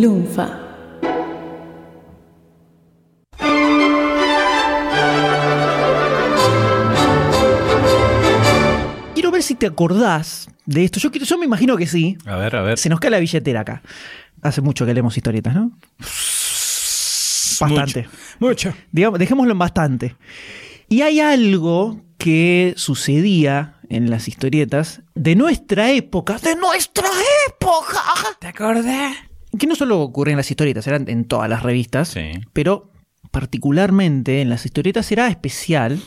Lunfa. Quiero ver si te acordás de esto. Yo, quiero- yo me imagino que sí. A ver, a ver. Se nos cae la billetera acá. Hace mucho que leemos historietas, ¿no? Bastante. Mucho. Digamos, dejémoslo en bastante. Y hay algo que sucedía en las historietas de nuestra época, de nuestra época, ¿Te acordás? Que no solo ocurría en las historietas, eran en todas las revistas, Sí. pero particularmente en las historietas era especial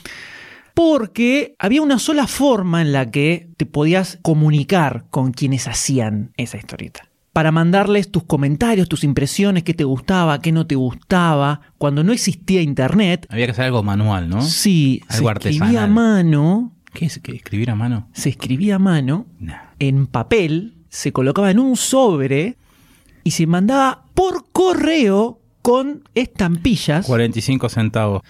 porque había una sola forma en la que te podías comunicar con quienes hacían esa historieta. Para mandarles tus comentarios, tus impresiones, qué te gustaba, qué no te gustaba. Cuando no existía internet, Había que hacer algo manual, ¿no? sí, se Algo escribía a mano, ¿Qué es? ¿Qué? ¿Escribir a mano? se escribía a mano Nah. en papel, se colocaba en un sobre y se mandaba por correo con estampillas 45 centavos.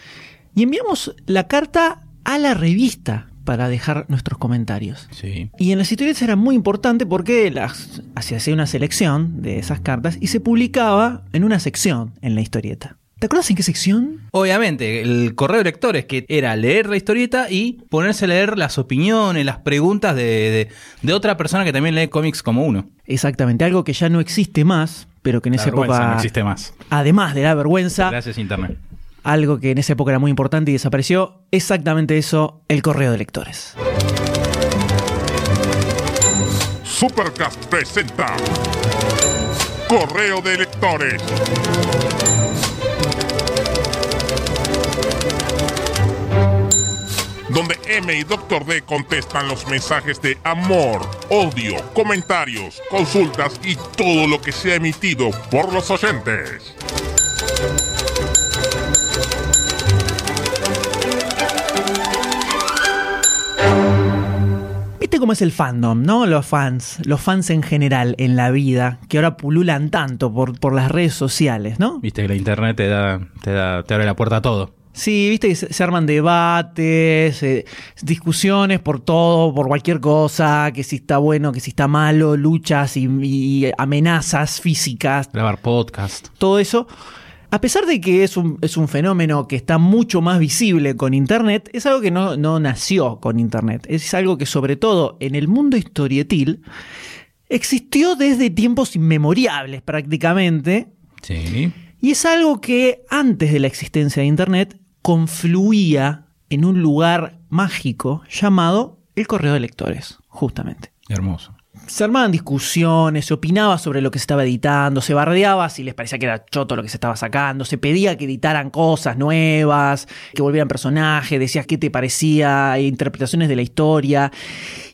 y enviamos la carta a la revista para dejar nuestros comentarios. Sí. Y en las historietas era muy importante porque las, se hacía una selección de esas cartas y se publicaba en una sección en la historieta. ¿Te acuerdas en qué sección? Obviamente, el correo de lectores que era leer la historieta y ponerse a leer las opiniones, las preguntas de, de- de otra persona que también lee cómics como uno. Exactamente, algo que ya no existe más, pero que en La esa vergüenza época, no existe más. además de la vergüenza, Gracias Internet. algo que en esa época era muy importante y desapareció, exactamente eso, el correo de lectores. Supercast presenta Correo de Lectores. Donde M y Doctor D contestan los mensajes de amor, odio, comentarios, consultas y todo lo que sea emitido por los oyentes. ¿Viste cómo es el fandom, no? Los fans, los fans en general en la vida, que ahora pululan tanto por, por las redes sociales, ¿no? Viste que la Internet te da, te da, te abre la puerta a todo. Sí, viste que se, arman debates, eh, discusiones por todo, por cualquier cosa, que si está bueno, que si está malo, luchas y, y amenazas físicas, Grabar podcast. todo eso. A pesar de que es un, es un fenómeno que está mucho más visible con Internet, es algo que no, no nació con Internet. Es algo que sobre todo en el mundo historietil existió desde tiempos inmemoriales prácticamente. Sí. Y es algo que antes de la existencia de Internet confluía en un lugar mágico llamado el correo de lectores, justamente. Hermoso. Se armaban discusiones, se opinaba sobre lo que se estaba editando, se bardeaba si les parecía que era choto lo que se estaba sacando, se pedía que editaran cosas nuevas, que volvieran personajes, decías qué te parecía, interpretaciones de la historia.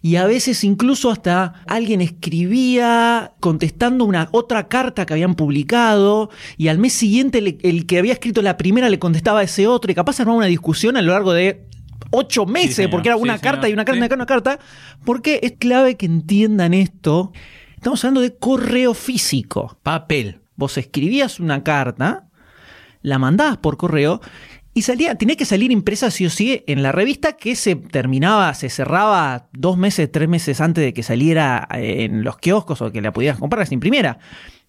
Y a veces incluso hasta alguien escribía contestando una otra carta que habían publicado y al mes siguiente el que había escrito la primera le contestaba a ese otro y capaz armaba una discusión a lo largo de ocho meses porque era Sí, una señor. carta y una carta Sí. y una carta porque es clave que entiendan esto. Estamos hablando de correo físico. Papel. Vos escribías una carta, la mandabas por correo y salía, tenía que salir impresa sí o sí en la revista que se terminaba, se cerraba dos meses, tres meses antes de que saliera en los kioscos o que la pudieras comprar, que se imprimiera.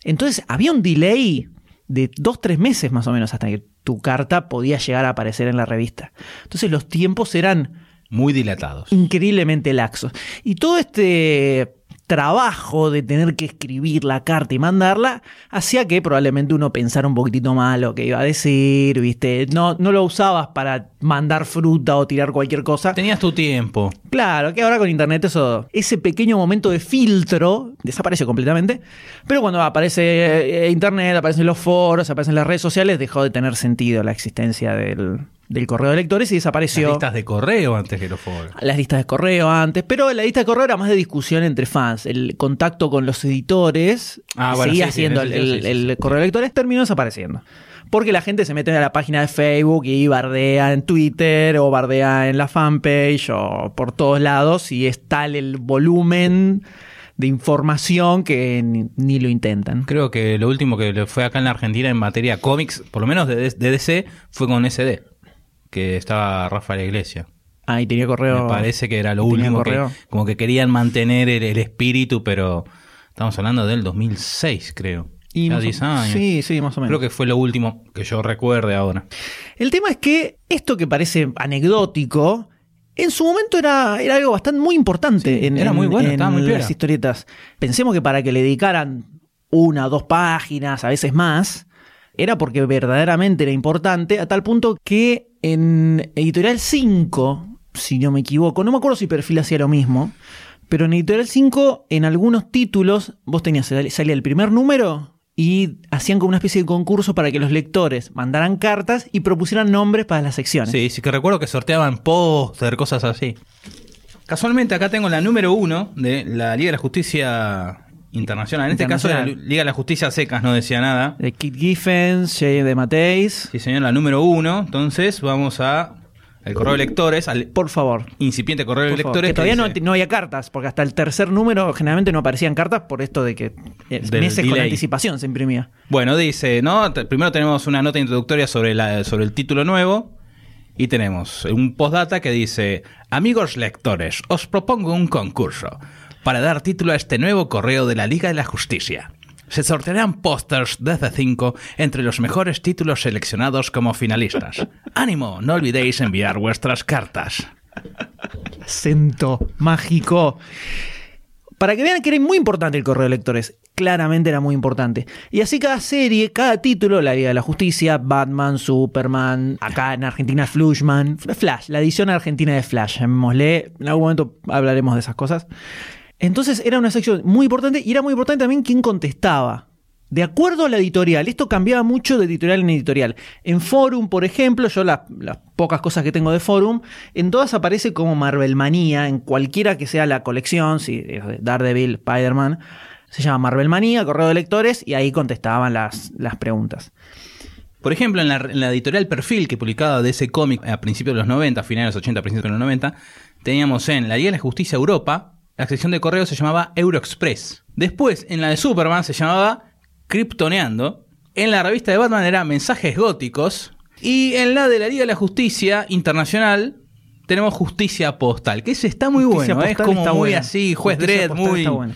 Entonces había un delay de dos, tres meses más o menos hasta que tu carta podía llegar a aparecer en la revista. Entonces los tiempos eran Muy dilatados. increíblemente laxos. Y todo este trabajo de tener que escribir la carta y mandarla hacía que probablemente uno pensara un poquitito mal lo que iba a decir, ¿viste? No, no lo usabas para mandar fruta o tirar cualquier cosa. Tenías tu tiempo. Claro, que ahora con internet eso, ese pequeño momento de filtro desaparece completamente. Pero cuando aparece eh, internet, aparecen los foros, aparecen las redes sociales, dejó de tener sentido la existencia del, del correo de lectores y Las desapareció listas de correo antes que los foros. las listas de correo antes, pero la lista de correo era más de discusión entre fans. El contacto con los editores Ah, bueno, seguía sí, siendo el, sí, correo de lectores, terminó desapareciendo. Porque la gente se mete a la página de Facebook y bardea en Twitter o bardea en la fanpage o por todos lados y es tal el volumen de información que ni, ni lo intentan. Creo que lo último que le fue acá en la Argentina en materia cómics, por lo menos de, de DC, fue con SD, que estaba Rafael Iglesia. Ahí tenía correo. Me parece que era lo último que, correo. como que querían mantener el, el espíritu, pero estamos hablando del 2006, creo. Y Ya más o- 10 años. Sí, sí, más o menos. Creo que fue lo último que yo recuerde ahora. El tema es que esto que parece anecdótico, en su momento era, era algo bastante muy importante Sí, en, era muy bueno, en estaba muy las historietas. Pensemos que para que le dedicaran una o dos páginas, a veces más, era porque verdaderamente era importante, a tal punto que en Editorial 5, si no me equivoco, no me acuerdo si Perfil hacía lo mismo, pero en Editorial 5, en algunos títulos, vos tenías, salía el primer número y hacían como una especie de concurso para que los lectores mandaran cartas y propusieran nombres para las secciones. Sí, sí que recuerdo que sorteaban póster, cosas así. Casualmente acá tengo la número uno de la Liga de la Justicia Internacional. En este caso la. Liga de la Justicia Secas no decía nada. De Kit Giffens, Jay de Mateis. Sí, señor, la número uno. Entonces vamos a el correo de lectores, al Por favor. incipiente correo de lectores. Que todavía no, dice- no había cartas, porque hasta el tercer número generalmente no aparecían cartas por esto de que eh, meses con anticipación se imprimía. Bueno, dice, ¿no? Primero tenemos una nota introductoria sobre, la, sobre el título nuevo. Y tenemos un postdata que dice, amigos lectores, os propongo un concurso para dar título a este nuevo correo de la Liga de la Justicia. Se sortearán pósters de C5 entre los mejores títulos seleccionados como finalistas. Ánimo, no olvidéis enviar vuestras cartas. Acento mágico. Para que vean que era muy importante el correo de lectores. Claramente era muy importante. Y así cada serie, cada título, la Liga de la Justicia, Batman, Superman, acá en Argentina Flushman, Flash, la edición argentina de Flash, llamémosle. En algún momento hablaremos de esas cosas. Entonces era una sección muy importante y era muy importante también quién contestaba. De acuerdo a la editorial, esto cambiaba mucho de editorial en editorial. En Forum, por ejemplo, yo las, pocas cosas que tengo de Forum, en todas aparece como Marvel Manía, en cualquiera que sea la colección, si de Daredevil, Spider-Man, se llama Marvel Manía, correo de lectores, y ahí contestaban las, las preguntas. Por ejemplo, en la, en la editorial Perfil que publicaba de ese cómic a principios de los 90, finales de los 80, principios de los 90, teníamos en la Liga de la Justicia Europa, la sección de correo se llamaba Euroexpress. Después, en la de Superman se llamaba Kryptoneando. En la revista de Batman era Mensajes Góticos. Y en la de la Liga de la Justicia Internacional tenemos Justicia Postal, que ese está muy Justicia bueno, ¿eh? es como está muy buena. así, juez Dredd, muy... está.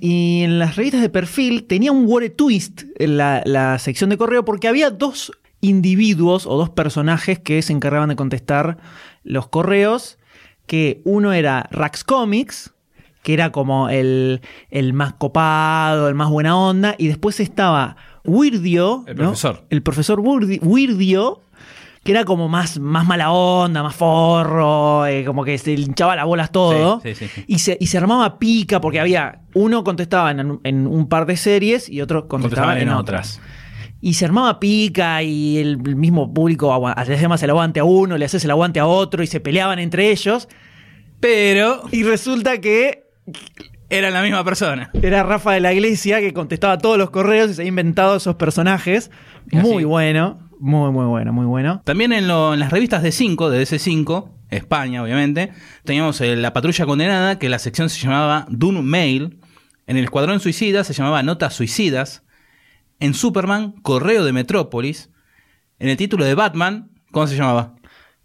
Y en las revistas de perfil tenía un word twist en la, la sección de correo porque había dos individuos o dos personajes que se encargaban de contestar los correos, que uno era Rax Comics, que era como el, el más copado, el más buena onda, y después estaba Weirdio, El ¿no? profesor. el profesor Weirdio, que era como más, más mala onda, más forro, eh, como que se hinchaba las bolas todo. Sí, sí. Y, se, y se armaba pica porque había uno contestaba en, en un par de series y otro contestaba en, en otras. Y se armaba pica y el mismo público le hacía más el aguante a uno, le hacía el aguante a otro y se peleaban entre ellos. Pero Y resulta que era la misma persona. era Rafa de la Iglesia que contestaba todos los correos y se había inventado esos personajes. Muy bueno, muy, muy bueno, muy bueno. También en, lo- en las revistas de 5, de DC5, España obviamente, teníamos eh, La Patrulla Condenada, que la sección se llamaba Dune Mail. En el Escuadrón Suicida se llamaba Notas Suicidas. En Superman, Correo de Metrópolis. En el título de Batman, ¿cómo se llamaba?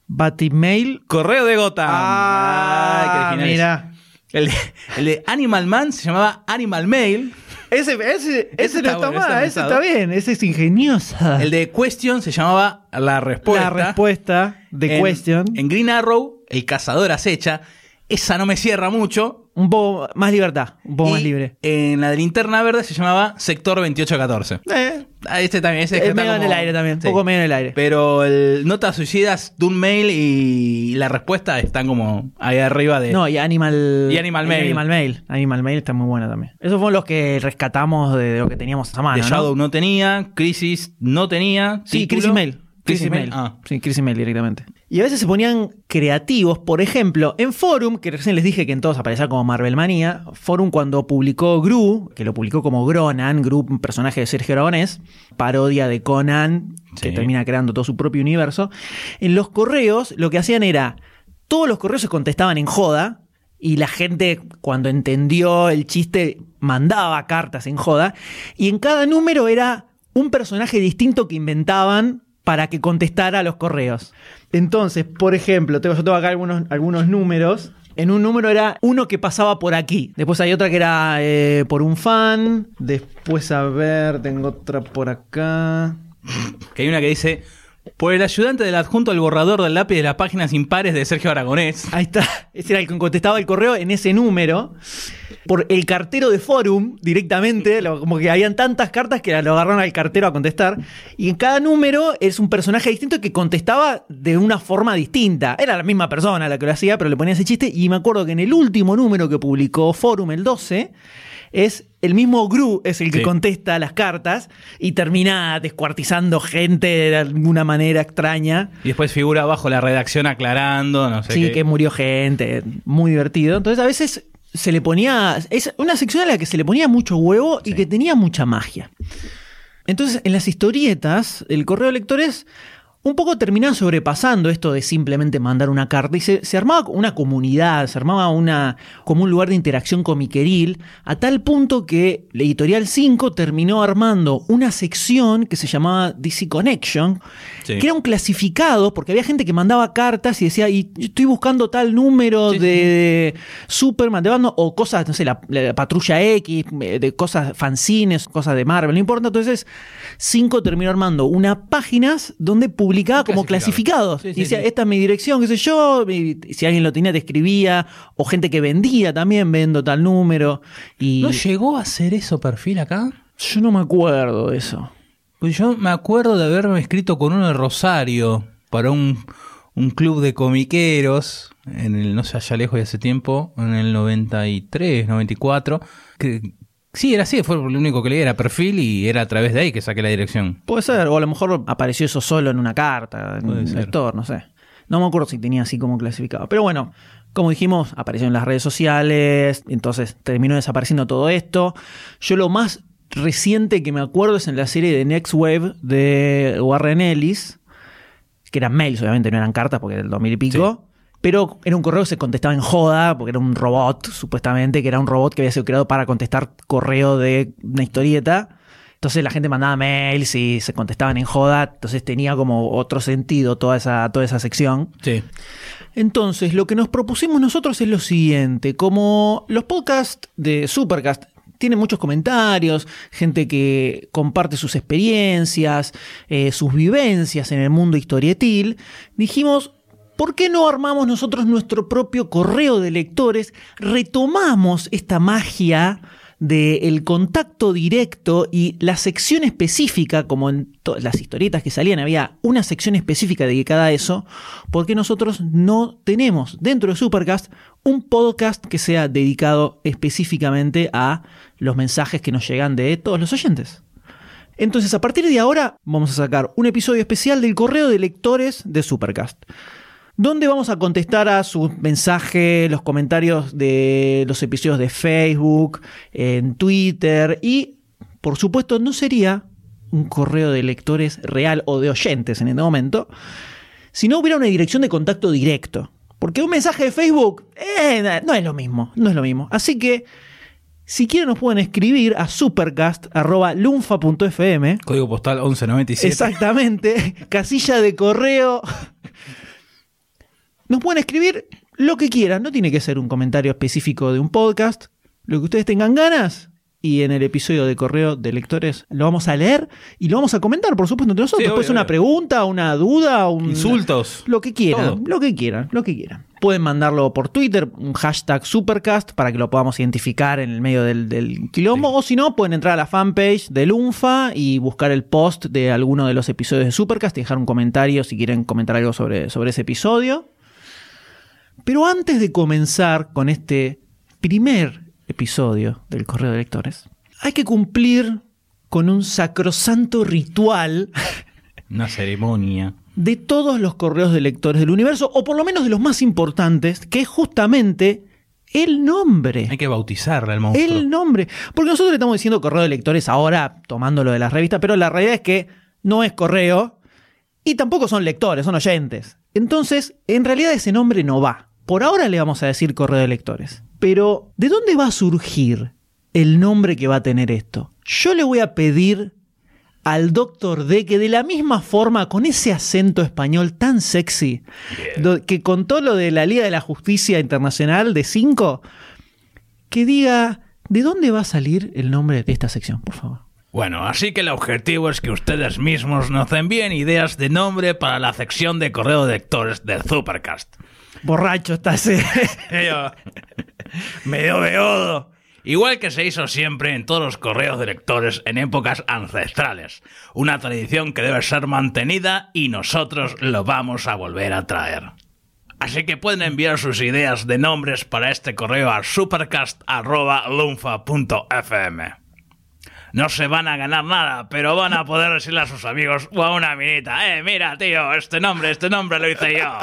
Batimail. Correo de Gotham. Ah, Ay, qué mira. El de, el de Animal Man se llamaba Animal Mail. Ese, ese, ese, no está mal, ese está bien, ese es ingeniosa. El de Question se llamaba La Respuesta. La respuesta de En- question. En Green Arrow, El Cazador Acecha. Esa no me cierra mucho. Un poco más libertad, un poco Y más libre. En la de Linterna Verde se llamaba Sector 2814. Eh, Ah, Este también, ese es está medio en el aire también, Sí. un poco medio en el aire. Pero el Notas Suicidas, Dune Mail y la respuesta están como ahí arriba de. No, y Animal, Y Animal Mail. Animal Mail. Animal Mail está muy bueno también. Esos fueron los que rescatamos de, de lo que teníamos a mano. Shadow no tenía, Crisis no tenía. Sí, título. Crisis Mail. Crisis Crisis Mail. Mail. Ah. Sí, Crisis Mail directamente. Y a veces se ponían creativos, por ejemplo, en Forum, que recién les dije que en todos aparecía como Marvel Manía. Forum cuando publicó Gru, que lo publicó como Gronan, Gru, un personaje de Sergio Aragonés, parodia de Conan, que termina creando todo su propio universo. En los correos lo que hacían era, todos los correos se contestaban en joda, y la gente, cuando entendió el chiste, mandaba cartas en joda. Y en cada número era un personaje distinto que inventaban para que contestara los correos. Entonces, por ejemplo, tengo, yo tengo acá algunos, algunos números. En un número era uno que pasaba por aquí. Después hay otra que era eh, por un fan. Después, a ver, tengo otra por acá. Que hay una que dice, por el ayudante del adjunto al borrador del lápiz de las páginas impares de Sergio Aragonés. Ahí está. Ese era el que contestaba el correo en ese número. Por el cartero de Forum, directamente. Como que habían tantas cartas que lo agarraron al cartero a contestar. Y en cada número es un personaje distinto que contestaba de una forma distinta. Era la misma persona la que lo hacía, pero le ponía ese chiste. Y me acuerdo que en el último número que publicó Forum, el 12, es el mismo Gru, es el que Sí. contesta las cartas y termina descuartizando gente de alguna manera extraña. Y después figura abajo la redacción aclarando, no sé Sí, qué. que murió gente, muy divertido. Entonces a veces se le ponía, es una sección a la que se le ponía mucho huevo y que tenía mucha magia. Entonces en las historietas, el correo de lectores un poco terminaba sobrepasando esto de simplemente mandar una carta y se, se armaba una comunidad, se armaba una, como un lugar de interacción comiqueril, a tal punto que la editorial 5 terminó armando una sección que se llamaba DC Connection, Sí. que era un clasificado, porque había gente que mandaba cartas y decía, y estoy buscando tal número Sí, de Superman, de Batman, o cosas, no sé, la, la patrulla X, eh, de cosas fanzines, cosas de Marvel, no importa. Entonces, 5 terminó armando unas páginas donde publicaba como Clasificado. clasificados. Sí, y decía, sí. esta es mi dirección, qué sé yo, y si alguien lo tenía, te escribía, o gente que vendía también, vendo tal número. Y ¿No llegó a hacer eso perfil acá? yo no me acuerdo de eso. Pues yo me acuerdo de haberme escrito con uno de Rosario para un, un club de comiqueros, en el, no sé, allá lejos de hace tiempo, en el 93, 94. Que, sí, era así, fue lo único que leí, era perfil y era a través de ahí que saqué la dirección. Puede ser, o a lo mejor apareció eso solo en una carta, en un lector, no sé. No me acuerdo si tenía así como clasificado. Pero bueno, como dijimos, apareció en las redes sociales, entonces terminó desapareciendo todo esto. Yo lo más reciente que me acuerdo es en la serie de Next Wave de Warren Ellis, que eran mails, obviamente, no eran cartas porque era del 2000 y pico. Pero era un correo que se contestaba en joda, porque era un robot, supuestamente, que era un robot que había sido creado para contestar correo de una historieta. Entonces la gente mandaba mails y se contestaban en joda, entonces tenía como otro sentido toda esa, toda esa sección. Sí. Entonces, lo que nos propusimos nosotros es lo siguiente: como los podcasts de Supercast tienen muchos comentarios, gente que comparte sus experiencias, eh, sus vivencias en el mundo historietil, dijimos. ¿Por qué no armamos nosotros nuestro propio correo de lectores? Retomamos esta magia del contacto directo y la sección específica, como en todas las historietas que salían, había una sección específica dedicada a eso, porque nosotros no tenemos dentro de Supercast un podcast que sea dedicado específicamente a los mensajes que nos llegan de todos los oyentes. Entonces, a partir de ahora, vamos a sacar un episodio especial del correo de lectores de Supercast donde vamos a contestar a sus mensajes, los comentarios de los episodios de Facebook, en Twitter y, por supuesto, no sería un correo de lectores real o de oyentes en este momento, si no hubiera una dirección de contacto directo. Porque un mensaje de Facebook eh, no es lo mismo, no es lo mismo. Así que, si quieren nos pueden escribir a supercast.lunfa.fm. Código postal 1197. Exactamente, casilla de correo. Nos pueden escribir lo que quieran, no tiene que ser un comentario específico de un podcast, lo que ustedes tengan ganas. Y en el episodio de correo de lectores lo vamos a leer y lo vamos a comentar, por supuesto, entre nosotros. Sí, Después obvio, una obvio. pregunta, una duda, un, Insultos. Lo que quieran, Todo. lo que quieran, lo que quieran. Pueden mandarlo por Twitter, un hashtag Supercast, para que lo podamos identificar en el medio del, del quilombo. Sí. O si no, pueden entrar a la fanpage de Lunfa y buscar el post de alguno de los episodios de Supercast y dejar un comentario si quieren comentar algo sobre, sobre ese episodio. Pero antes de comenzar con este primer episodio del Correo de Lectores, hay que cumplir con un sacrosanto ritual Una ceremonia. de todos los correos de lectores del universo, o por lo menos de los más importantes, que es justamente el nombre. Hay que bautizarla al monstruo. El nombre. Porque nosotros le estamos diciendo correo de lectores ahora, tomando lo de las revistas, pero la realidad es que no es correo y tampoco son lectores, son oyentes. Entonces, en realidad ese nombre no va. Por ahora le vamos a decir correo de lectores. Pero, ¿de dónde va a surgir el nombre que va a tener esto? Yo le voy a pedir al Doctor D, que de la misma forma, con ese acento español tan sexy, que contó lo de la Liga de la Justicia Internacional de 5, que diga de dónde va a salir el nombre de esta sección, por favor. Bueno, así que el objetivo es que ustedes mismos nos envíen ideas de nombre para la sección de correo de lectores del Supercast. Borracho está ese. Medio beodo. Igual que se hizo siempre en todos los correos de lectores en épocas ancestrales. Una tradición que debe ser mantenida y nosotros lo vamos a volver a traer. Así que pueden enviar sus ideas de nombres para este correo a supercast.lunfa.fm. No se van a ganar nada, pero van a poder decirle a sus amigos o a una minita, eh, mira tío, este nombre, este nombre lo hice yo.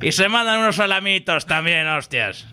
Y se mandan unos salamitos también, hostias.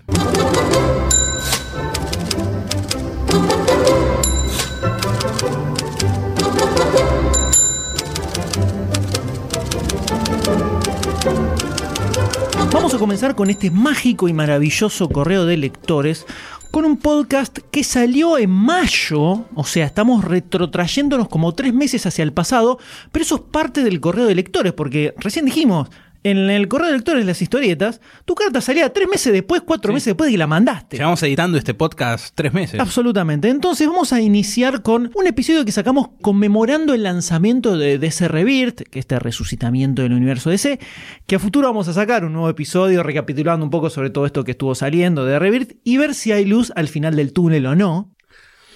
Vamos a comenzar con este mágico y maravilloso correo de lectores con un podcast que salió en mayo, o sea, estamos retrotrayéndonos como tres meses hacia el pasado, pero eso es parte del correo de lectores, porque recién dijimos, en el correo de lectores, las historietas, tu carta salía tres meses después, cuatro meses después de que la mandaste. Llevamos editando este podcast tres meses. Absolutamente. Entonces vamos a iniciar con un episodio que sacamos conmemorando el lanzamiento de DC Rebirth, que es este resucitamiento del universo DC, que a futuro vamos a sacar un nuevo episodio recapitulando un poco sobre todo esto que estuvo saliendo de Rebirth y ver si hay luz al final del túnel o no.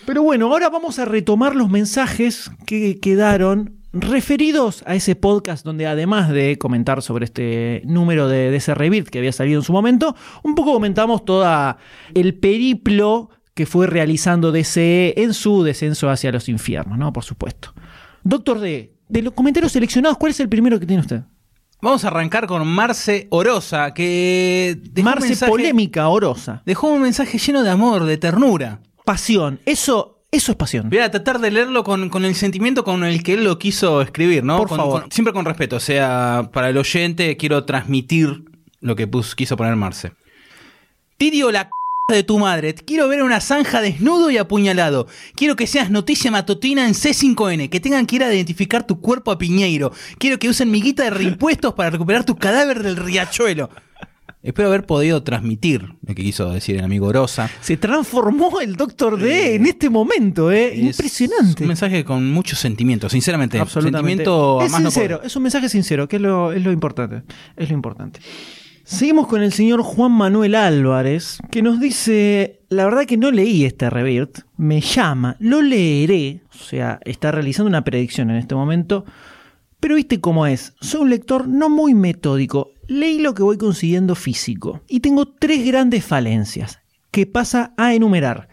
Pero bueno, ahora vamos a retomar los mensajes que quedaron referidos a ese podcast donde además de comentar sobre este número de DC Rebirth que había salido en su momento, un poco comentamos toda el periplo que fue realizando DC en su descenso hacia los infiernos, ¿no? Por supuesto. Doctor D, de los comentarios seleccionados, ¿cuál es el primero que tiene usted? Vamos a arrancar con Marce Orosa, que dejó un Marce mensaje- polémica, orosa. Dejó un mensaje lleno de amor, de ternura. Pasión. Eso, eso es pasión. Voy a tratar de leerlo con, con el sentimiento con el que él lo quiso escribir, ¿no? Por Con- favor. con- siempre con respeto. O sea, para el oyente quiero transmitir lo que pus- quiso poner Marce. Tirio, la c de tu madre. Te Quiero ver una zanja desnudo y apuñalado. Quiero que seas noticia matutina en C5N. Que tengan que ir a identificar tu cuerpo a Piñeiro. Quiero que usen mi guita de reimpuestos para recuperar tu cadáver del riachuelo. Espero haber podido transmitir lo que quiso decir el amigo Rosa. Se transformó el Doctor D en este momento, ¿eh? Es Impresionante. Un mensaje con mucho sentimiento, sinceramente. Absolutamente. Sentimiento es no sincero, es un mensaje sincero, que es lo, es lo importante. Es lo importante. Seguimos con el señor Juan Manuel Álvarez, que nos dice, la verdad que no leí este Rebirth, me llama, lo leeré, o sea, está realizando una predicción en este momento, pero viste cómo es, soy un lector no muy metódico, leí lo que voy consiguiendo físico, y tengo tres grandes falencias, que pasa a enumerar.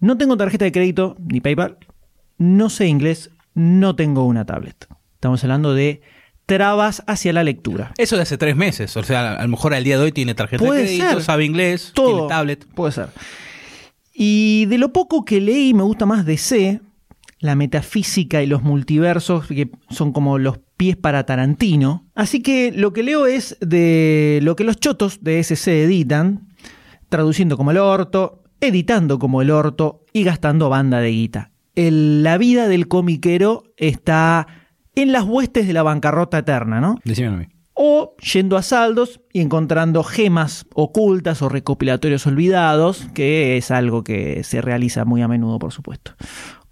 No tengo tarjeta de crédito ni PayPal, no sé inglés, no tengo una tablet. Estamos hablando de trabas hacia la lectura. Eso de hace tres meses. O sea, a lo mejor al día de hoy tiene tarjeta Puede de crédito, ser. sabe inglés, Todo tiene tablet. puede ser. Y de lo poco que leí me gusta más DC, la metafísica y los multiversos, que son como los pies para Tarantino. Así que lo que leo es de lo que los chotos de SC editan, traduciendo como el orto, editando como el orto y gastando banda de guita. El- la vida del comiquero está en las huestes de la bancarrota eterna, ¿no? Decime a mí. o yendo a saldos y encontrando gemas ocultas o recopilatorios olvidados, que es algo que se realiza muy a menudo, por supuesto.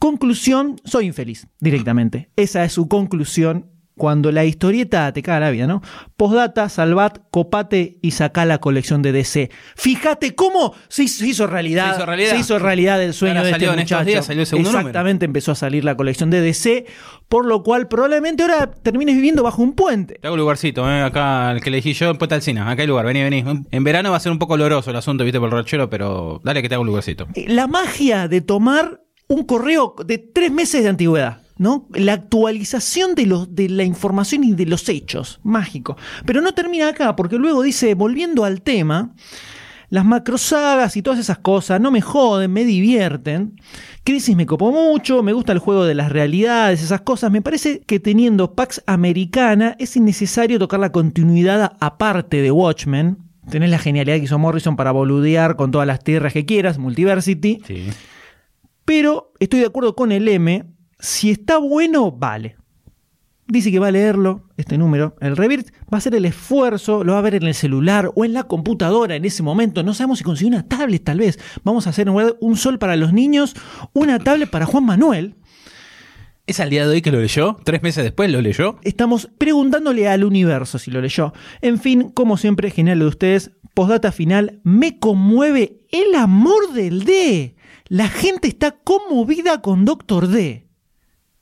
Conclusión, soy infeliz, directamente. Esa es su conclusión cuando la historieta te caga la vida, ¿no? Postdata, salvat, copate y saca la colección de DC. Fíjate cómo se hizo, se hizo realidad. Se hizo realidad. se hizo realidad el sueño Ahora de salió este en estos muchacho. días, salió el segundo número. Exactamente, empezó a salir la colección de DC, por lo cual probablemente ahora termines viviendo bajo un puente. Te hago un lugarcito, ¿eh? acá el que elegí yo, en Puerta del Cine. Acá hay lugar, vení, vení. En verano va a ser un poco oloroso el asunto, viste, por el rachero, pero dale que te hago un lugarcito. la magia de tomar un correo de tres meses de antigüedad, ¿no? La actualización de, los, de la información y de los hechos, mágico. Pero no termina acá, porque luego dice, volviendo al tema, las macrosagas y todas esas cosas no me joden, me divierten. Crisis me copó mucho, me gusta el juego de las realidades, esas cosas. Me parece que teniendo Pax Americana es innecesario tocar la continuidad aparte de Watchmen. Tenés la genialidad que hizo Morrison para boludear con todas las tierras que quieras, Multiversity. Sí. Pero estoy de acuerdo con el M Si está bueno, vale. Dice que va a leerlo, este número. El Revit va a hacer el esfuerzo, lo va a ver en el celular o en la computadora en ese momento. No sabemos si consigue una tablet, tal vez. Vamos a hacer un sol para los niños, una tablet para Juan Manuel. ¿Es al día de hoy que lo leyó? ¿Tres meses después lo leyó? Estamos preguntándole al universo si lo leyó. En fin, como siempre, genial lo de ustedes. Postdata final, me conmueve el amor del D. La gente está conmovida con Doctor D.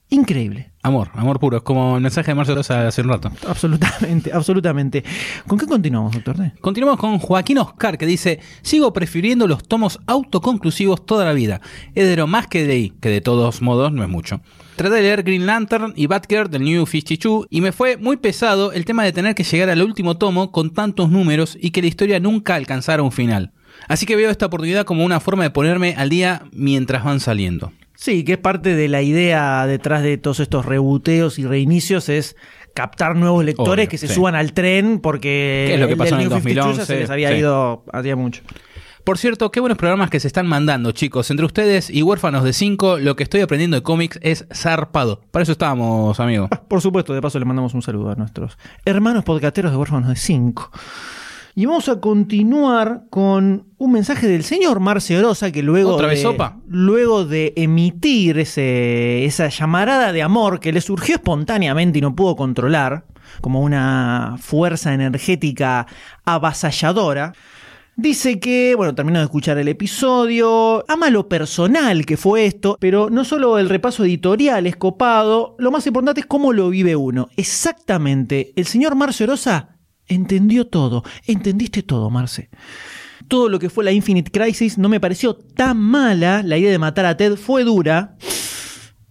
Increíble. Amor, amor puro. Es como el mensaje de Marcelo hace un rato. Absolutamente, absolutamente. ¿Con qué continuamos, doctor D? Continuamos con Joaquín Oscar, que dice: Sigo prefiriendo los tomos autoconclusivos toda la vida. Es de lo más que leí, que de todos modos no es mucho. Traté de leer Green Lantern y Batgirl del New 52 y me fue muy pesado el tema de tener que llegar al último tomo con tantos números y que la historia nunca alcanzara un final. Así que veo esta oportunidad como una forma de ponerme al día mientras van saliendo. Sí, que es parte de la idea detrás de todos estos reboteos y reinicios es captar nuevos lectores que se suban al tren porque es lo que pasó en el 2011 se les había ido hacía mucho. Por cierto, qué buenos programas que se están mandando, chicos. Entre ustedes y Huérfanos de 5, lo que estoy aprendiendo de cómics es zarpado. Para eso estábamos, amigo. Por supuesto, de paso le mandamos un saludo a nuestros hermanos podcasteros de Huérfanos de 5. Y vamos a continuar con un mensaje del señor Marcio Rosa que luego, de, luego de emitir ese, esa llamarada de amor que le surgió espontáneamente y no pudo controlar, como una fuerza energética avasalladora, Dice que, bueno, terminó de escuchar el episodio, ama lo personal que fue esto, pero no solo el repaso editorial es copado, lo más importante es cómo lo vive uno. Exactamente, el señor Marcio Rosa entendió todo. Entendiste todo, Marce. Todo lo que fue la Infinite Crisis no me pareció tan mala. La idea de matar a Ted fue dura.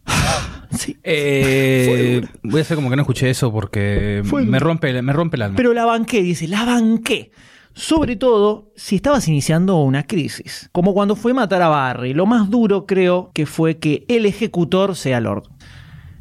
Sí. Eh, voy a hacer como que no escuché eso porque me rompe, me rompe el alma. Pero la banqué, dice, la banqué. Sobre todo si estabas iniciando una crisis. Como cuando fue matar a Barry. Lo más duro creo que fue que el ejecutor sea Lord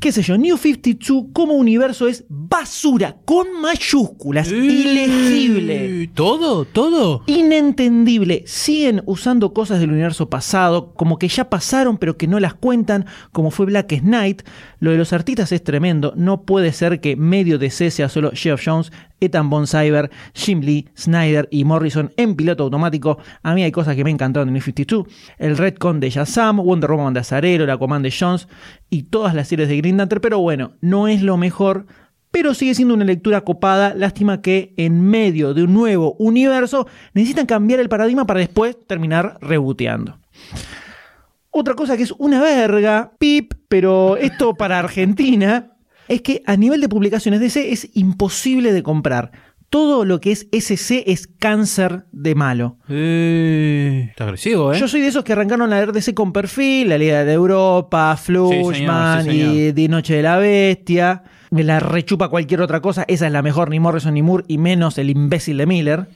qué sé yo, New 52 como universo es basura, con mayúsculas, ilegible. ¿Todo? ¿Todo? Inentendible. Siguen usando cosas del universo pasado, como que ya pasaron pero que no las cuentan, como fue Black Knight. Lo de los artistas es tremendo. No puede ser que medio DC sea solo Jeff Jones, Ethan Von Jim Lee, Snyder y Morrison en piloto automático. A mí hay cosas que me encantaron en New 52. El Redcon de Shazam, Wonder Woman de Azarelo, la Command de Jones y todas las series de Green Lantern. Pero bueno, no es lo mejor pero sigue siendo una lectura copada. Lástima que en medio de un nuevo universo necesitan cambiar el paradigma para después terminar reboteando. Otra cosa que es una verga, pip, pero esto para Argentina, es que a nivel de publicaciones DC es imposible de comprar. Todo lo que es SC es cáncer de malo. Eh, está agresivo, ¿eh? Yo soy de esos que arrancaron a leer DC con perfil, la Liga de Europa, Flushman y De Noche de la Bestia. Me la rechupa cualquier otra cosa. Esa es la mejor, ni Morrison ni Moore, y menos el imbécil de Miller.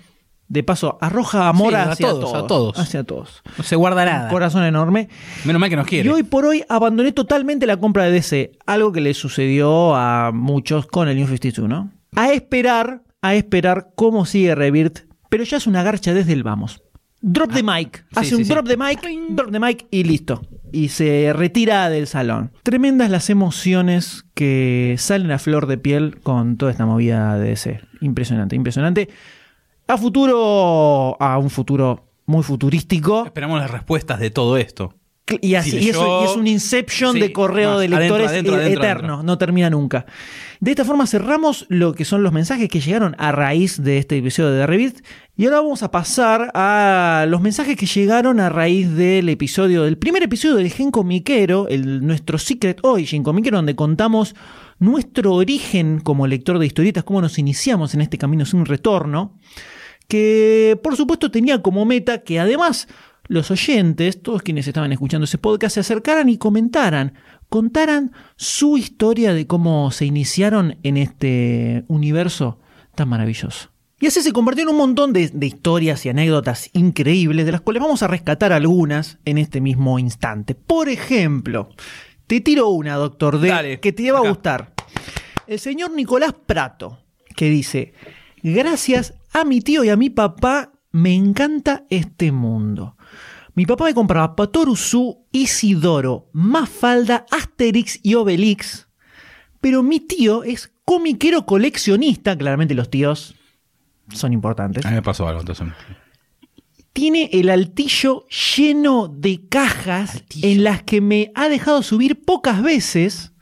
De paso, arroja amor hacia todos, A todos. Hacia todos. No se guarda nada. Un corazón enorme. Menos mal que nos quiere. Y hoy por hoy abandoné totalmente la compra de DC. Algo que le sucedió a muchos con el New 52, ¿no? A esperar, a esperar cómo sigue Revirt. Pero ya es una garcha desde el vamos. Drop the ah, mic. Hace un drop the mic, drop the mic y listo. Y se retira del salón. Tremendas las emociones que salen a flor de piel con toda esta movida de DC. Impresionante, impresionante. A futuro, a un futuro muy futurístico. Esperamos las respuestas de todo esto. Y, así, y, eso, es un inception de correo de lectores eterno, no termina nunca. De esta forma cerramos lo que son los mensajes que llegaron a raíz de este episodio de Revit. Y ahora vamos a pasar a los mensajes que llegaron a raíz del episodio, del primer episodio del Gen Comiquero, el, nuestro Secret Origin Comiquero, donde contamos nuestro origen como lector de historietas, cómo nos iniciamos en este camino sin retorno que por supuesto tenía como meta que además los oyentes, todos quienes estaban escuchando ese podcast, se acercaran y comentaran, contaran su historia de cómo se iniciaron en este universo tan maravilloso. Y así se convirtió en un montón de, historias y anécdotas increíbles, de las cuales vamos a rescatar algunas en este mismo instante. Por ejemplo, te tiro una, doctor D, que te iba a gustar. El señor Nicolás Prato, que dice, gracias a mi tío y a mi papá me encanta este mundo. Mi papá me compraba Patorusu, Isidoro, Mafalda, Asterix y Obelix. Pero mi tío es comiquero coleccionista, claramente los tíos son importantes. A mí me pasó algo entonces. Tiene el altillo lleno de cajas en las que me ha dejado subir pocas veces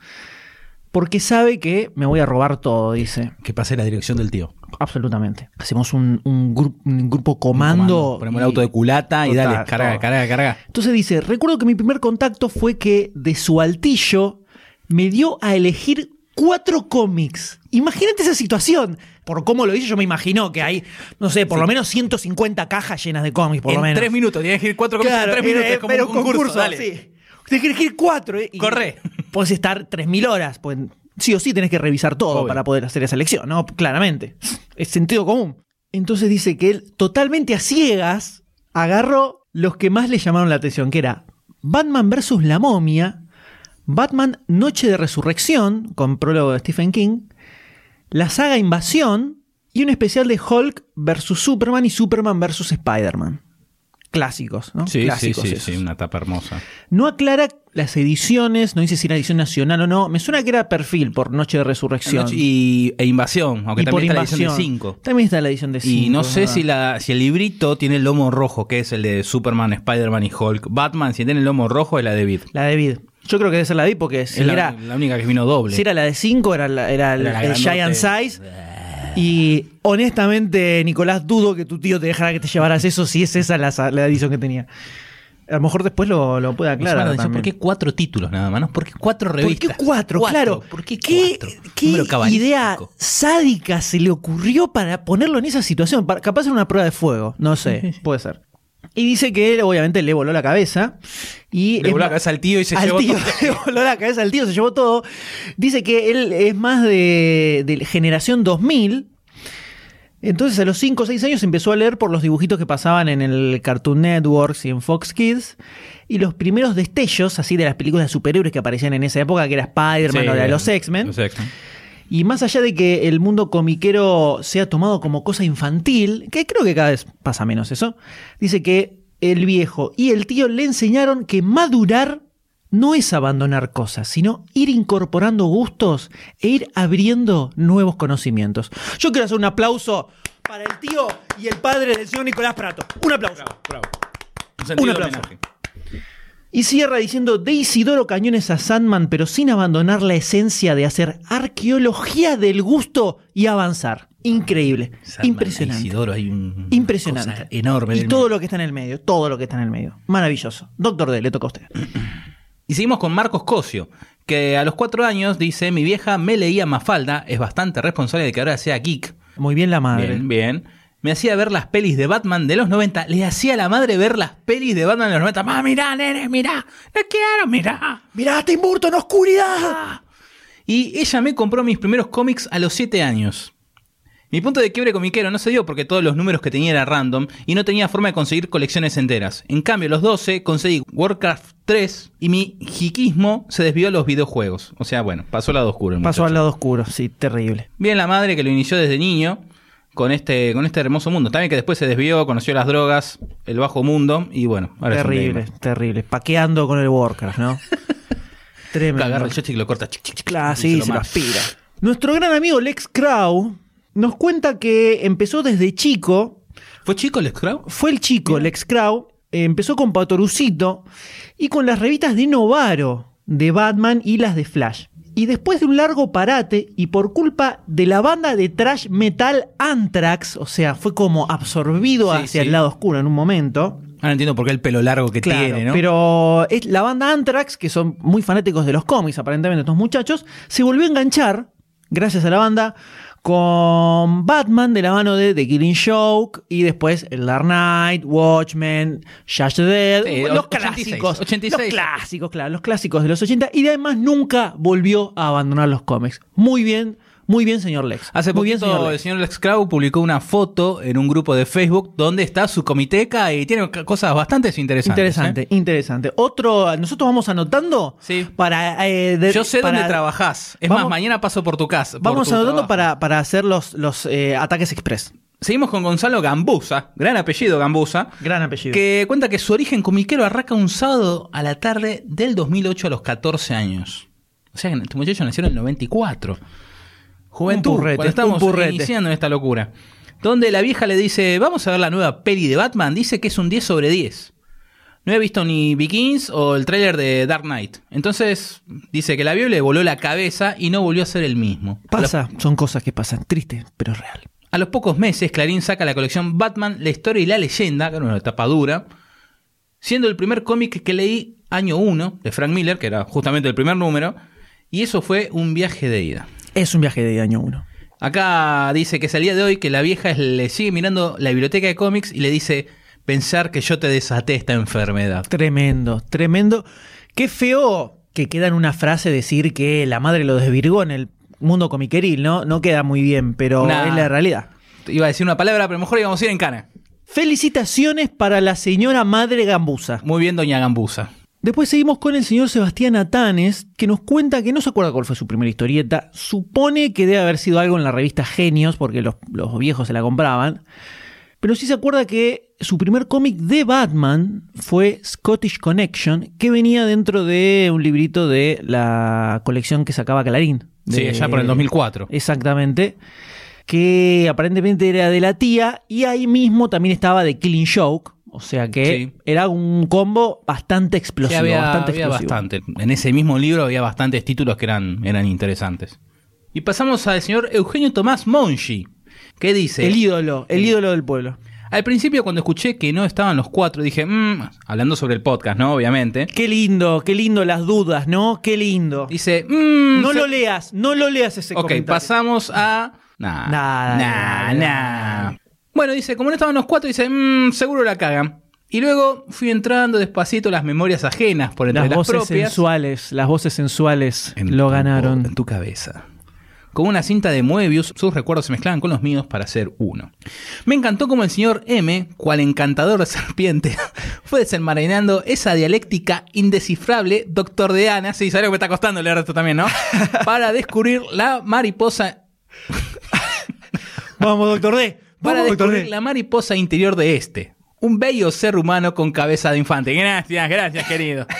porque sabe que me voy a robar todo, dice. Que pase la dirección del tío. Absolutamente. Hacemos un, un gru- un grupo comando. Ponemos y- el auto de culata y Total, dale, carga, todo. carga, carga. Entonces dice, recuerdo que mi primer contacto fue que de su altillo me dio a elegir cuatro cómics. Imagínate esa situación. Por cómo lo hizo, yo me imagino que hay, no sé, por lo menos 150 cajas llenas de cómics, por en lo menos. tres minutos, tienes que ir cuatro Claro, en tres minutos, era- es como era un concurso, dale. sí. Tienes que elegir cuatro. ¿eh? Y Corre. Puedes estar 3.000 horas. Pues, sí o sí tenés que revisar todo Obvio. para poder hacer esa elección, ¿no? Claramente. Es sentido común. Entonces dice que él, totalmente a ciegas, agarró los que más le llamaron la atención, que era Batman vs. la momia, Batman Noche de Resurrección, con prólogo de Stephen King, la saga Invasión y un especial de Hulk vs. Superman y Superman vs. Spider-Man. Clásicos, ¿no? Sí, sí, Clásicos sí, esos. sí, una tapa hermosa. No aclara las ediciones, no dice si era edición nacional o no. Me suena que era perfil por Noche de Resurrección. Y, e invasión, aunque Y también está la edición de invasión. 5. También está la edición de 5. Y no sé si, la, si el librito tiene el lomo rojo, que es el de Superman, Spider-Man y Hulk. Batman, si tiene el lomo rojo, es la de Vid. La de Vid. Yo creo que debe ser la de Vid porque si es la, era, la única que vino doble. si era la de 5 era, la- era el, la el. Giant Size. Y honestamente, Nicolás, dudo que tu tío te dejara que te llevaras eso si es esa la, la edición que tenía. A lo mejor después lo, lo puede aclarar. también. ¿Por qué cuatro títulos nada más? ¿no? ¿Por qué cuatro ¿Por revistas? qué cuatro? Claro. ¿Por qué ¿Qué, cuatro? qué idea sádica se le ocurrió para ponerlo en esa situación? Para- capaz era una prueba de fuego. No sé. puede ser. Y dice que él, obviamente, le voló la cabeza. Y Le voló la cabeza al tío y se al llevó tío, todo. Le voló la cabeza al tío, se llevó todo. Dice que él es más de, de generación 2000. Entonces a los 5 o 6 años empezó a leer por los dibujitos que pasaban en el Cartoon Network y en Fox Kids. Y los primeros destellos, así de las películas de superhéroes que aparecían en esa época, que era Spider-Man Sí, o la de los X-Men. Los X-Men. Y más allá de que el mundo comiquero sea tomado como cosa infantil, que creo que cada vez pasa menos eso, dice que el viejo y el tío le enseñaron que madurar no es abandonar cosas, sino ir incorporando gustos e ir abriendo nuevos conocimientos. Yo quiero hacer un aplauso para el tío y el padre del señor Nicolás Prato. Un aplauso. Un sentido Un de aplauso. homenaje. Y cierra diciendo, de Isidoro Cañones a Sandman, pero sin abandonar la esencia de hacer arqueología del gusto y avanzar. Increíble. Sandman, Impresionante. Isidoro, hay un Impresionante. cosa enorme. Y todo medio. lo que está en el medio, todo lo que está en el medio. Maravilloso. Doctor D, le toca a usted. Y seguimos con Marcos Cosio, que a los cuatro años dice: Mi vieja me leía Mafalda, es bastante responsable de que ahora sea geek. Muy bien la madre. Bien, bien. Me hacía ver las pelis de Batman de los 90. Le hacía a la madre ver las pelis de Batman de los 90. ¡Mamá, mirá, nene, mirá! ¡No quiero, mirá! Mirá, Tim Burton, oscuridad. Y ella me compró mis primeros cómics a los 7 años. Mi punto de quiebre comiquero no se dio porque todos los números que tenía eran random y no tenía forma de conseguir colecciones enteras. En cambio, a los 12 conseguí Warcraft 3 y mi jiquismo se desvió a los videojuegos. O sea, bueno, pasó al lado oscuro. el Pasó al lado oscuro, sí, terrible. Bien la madre que lo inició desde niño con este, con este hermoso mundo. También que después se desvió, conoció las drogas, el bajo mundo y bueno, ahora terrible, terrible. Paqueando con el Warcraft, ¿no? Tremendo. Agarra el joystick y lo corta. chic, chic, chic, Claro, y sí, lo se lo aspira. Nuestro gran amigo Lex Crow nos cuenta que empezó desde chico, ¿Fue chico el Scrub? fue el chico Lex Crow, eh, empezó con Patorucito y con las revistas de Novaro, de Batman y las de Flash. Y después de un largo parate y por culpa de la banda de trash metal Anthrax, o sea, fue como absorbido Sí, hacia sí. el lado oscuro en un momento, Ahora entiendo por qué el pelo largo que Claro, tiene, ¿no? Pero es la banda Anthrax, que son muy fanáticos de los cómics, aparentemente estos muchachos, se volvió a enganchar, gracias a la banda, con Batman de la mano de The Killing Joke y después el Dark Knight, Watchmen, Judge the Dead, Sí, los 86, clásicos, 86. los clásicos, claro, los clásicos de los 80 y además nunca volvió a abandonar los cómics. Muy bien, muy bien, señor Lex. Hace muy poquito bien, señor el señor Lex Crow publicó una foto en un grupo de Facebook donde está su comiteca y tiene cosas bastante interesantes. Interesante, ¿eh? interesante. Otro, nosotros vamos anotando Sí. para eh, de- Yo sé para- dónde trabajás. Es Vamos- más, mañana paso por tu casa. por Vamos tu anotando trabajo. para, para hacer los, los eh, ataques express. Seguimos con Gonzalo Gambusa, gran apellido Gambusa, Gran apellido. que cuenta que su origen comiquero arranca un sábado a la tarde del 2008 a los 14 años. O sea, que este muchacho nació en el 94. Juventud, Un estamos un purrete. iniciando en esta locura. Donde la vieja le dice, vamos a ver la nueva peli de Batman, dice que es un 10 sobre 10. No he visto ni Begins o el tráiler de Dark Knight. Entonces dice que la vio y le voló la cabeza y no volvió a ser el mismo. Los- Pasa, son cosas que pasan. Triste, pero real. a los pocos meses, Clarín saca la colección Batman, la historia y la leyenda, que era una tapa dura, siendo el primer cómic que leí año 1 de Frank Miller, que era justamente el primer número, y eso fue un viaje de ida. Es un viaje de año uno. Acá dice que es el día de hoy que la vieja le sigue mirando la biblioteca de cómics y le dice pensar que yo te desaté esta enfermedad. Tremendo, tremendo. Qué feo que queda en una frase decir que la madre lo desvirgó en el mundo comiqueril, ¿no? No queda muy bien, pero Nah. es la realidad. Iba a decir una palabra, pero mejor íbamos a ir en cana. Felicitaciones para la señora madre Gambusa. Muy bien, doña Gambusa. Después seguimos con el señor Sebastián Atanes, que nos cuenta que no se acuerda cuál fue su primera historieta. Supone que debe haber sido algo en la revista Genios, porque los, los viejos se la compraban. Pero sí se acuerda que su primer cómic de Batman fue Scottish Connection, que venía dentro de un librito de la colección que sacaba Clarín. Sí, allá por el 2004. Exactamente. Que aparentemente era de la tía. Y ahí mismo también estaba de Killing Joke. O sea que Sí. era un combo bastante Sí, explosivo. había, bastante había explosivo. bastante. En ese mismo libro había bastantes títulos que eran, eran interesantes. Y pasamos al señor Eugenio Tomás Monchi, que dice... El ídolo, el ídolo del pueblo. Al principio cuando escuché que no estaban los cuatro, dije, "Mm", hablando sobre el podcast, ¿no? Obviamente. Qué lindo, qué lindo las dudas, ¿no? Qué lindo. Dice, "Mm, No se- lo leas, no lo leas ese Ok, comentario. pasamos a... Nah, Nada, nah, nada, nah. nada. Bueno, dice, como no estaban los cuatro, dice, "Mm, seguro la cagan. Y luego fui entrando despacito las memorias ajenas por entre Las las, voces propias. sensuales, las voces sensuales en lo tu- ganaron. En tu cabeza. Con una cinta de Moebius, sus recuerdos se mezclaban con los míos para hacer uno. Me encantó como el señor M, cual encantador serpiente, fue desenmarañando esa dialéctica indescifrable, doctor de Ana, sí, sabes lo que me está costando leer esto también, ¿no? Para descubrir la mariposa, Vamos, doctor D. para descubrir la mariposa interior de este. Un bello ser humano con cabeza de infante. Gracias, gracias, querido.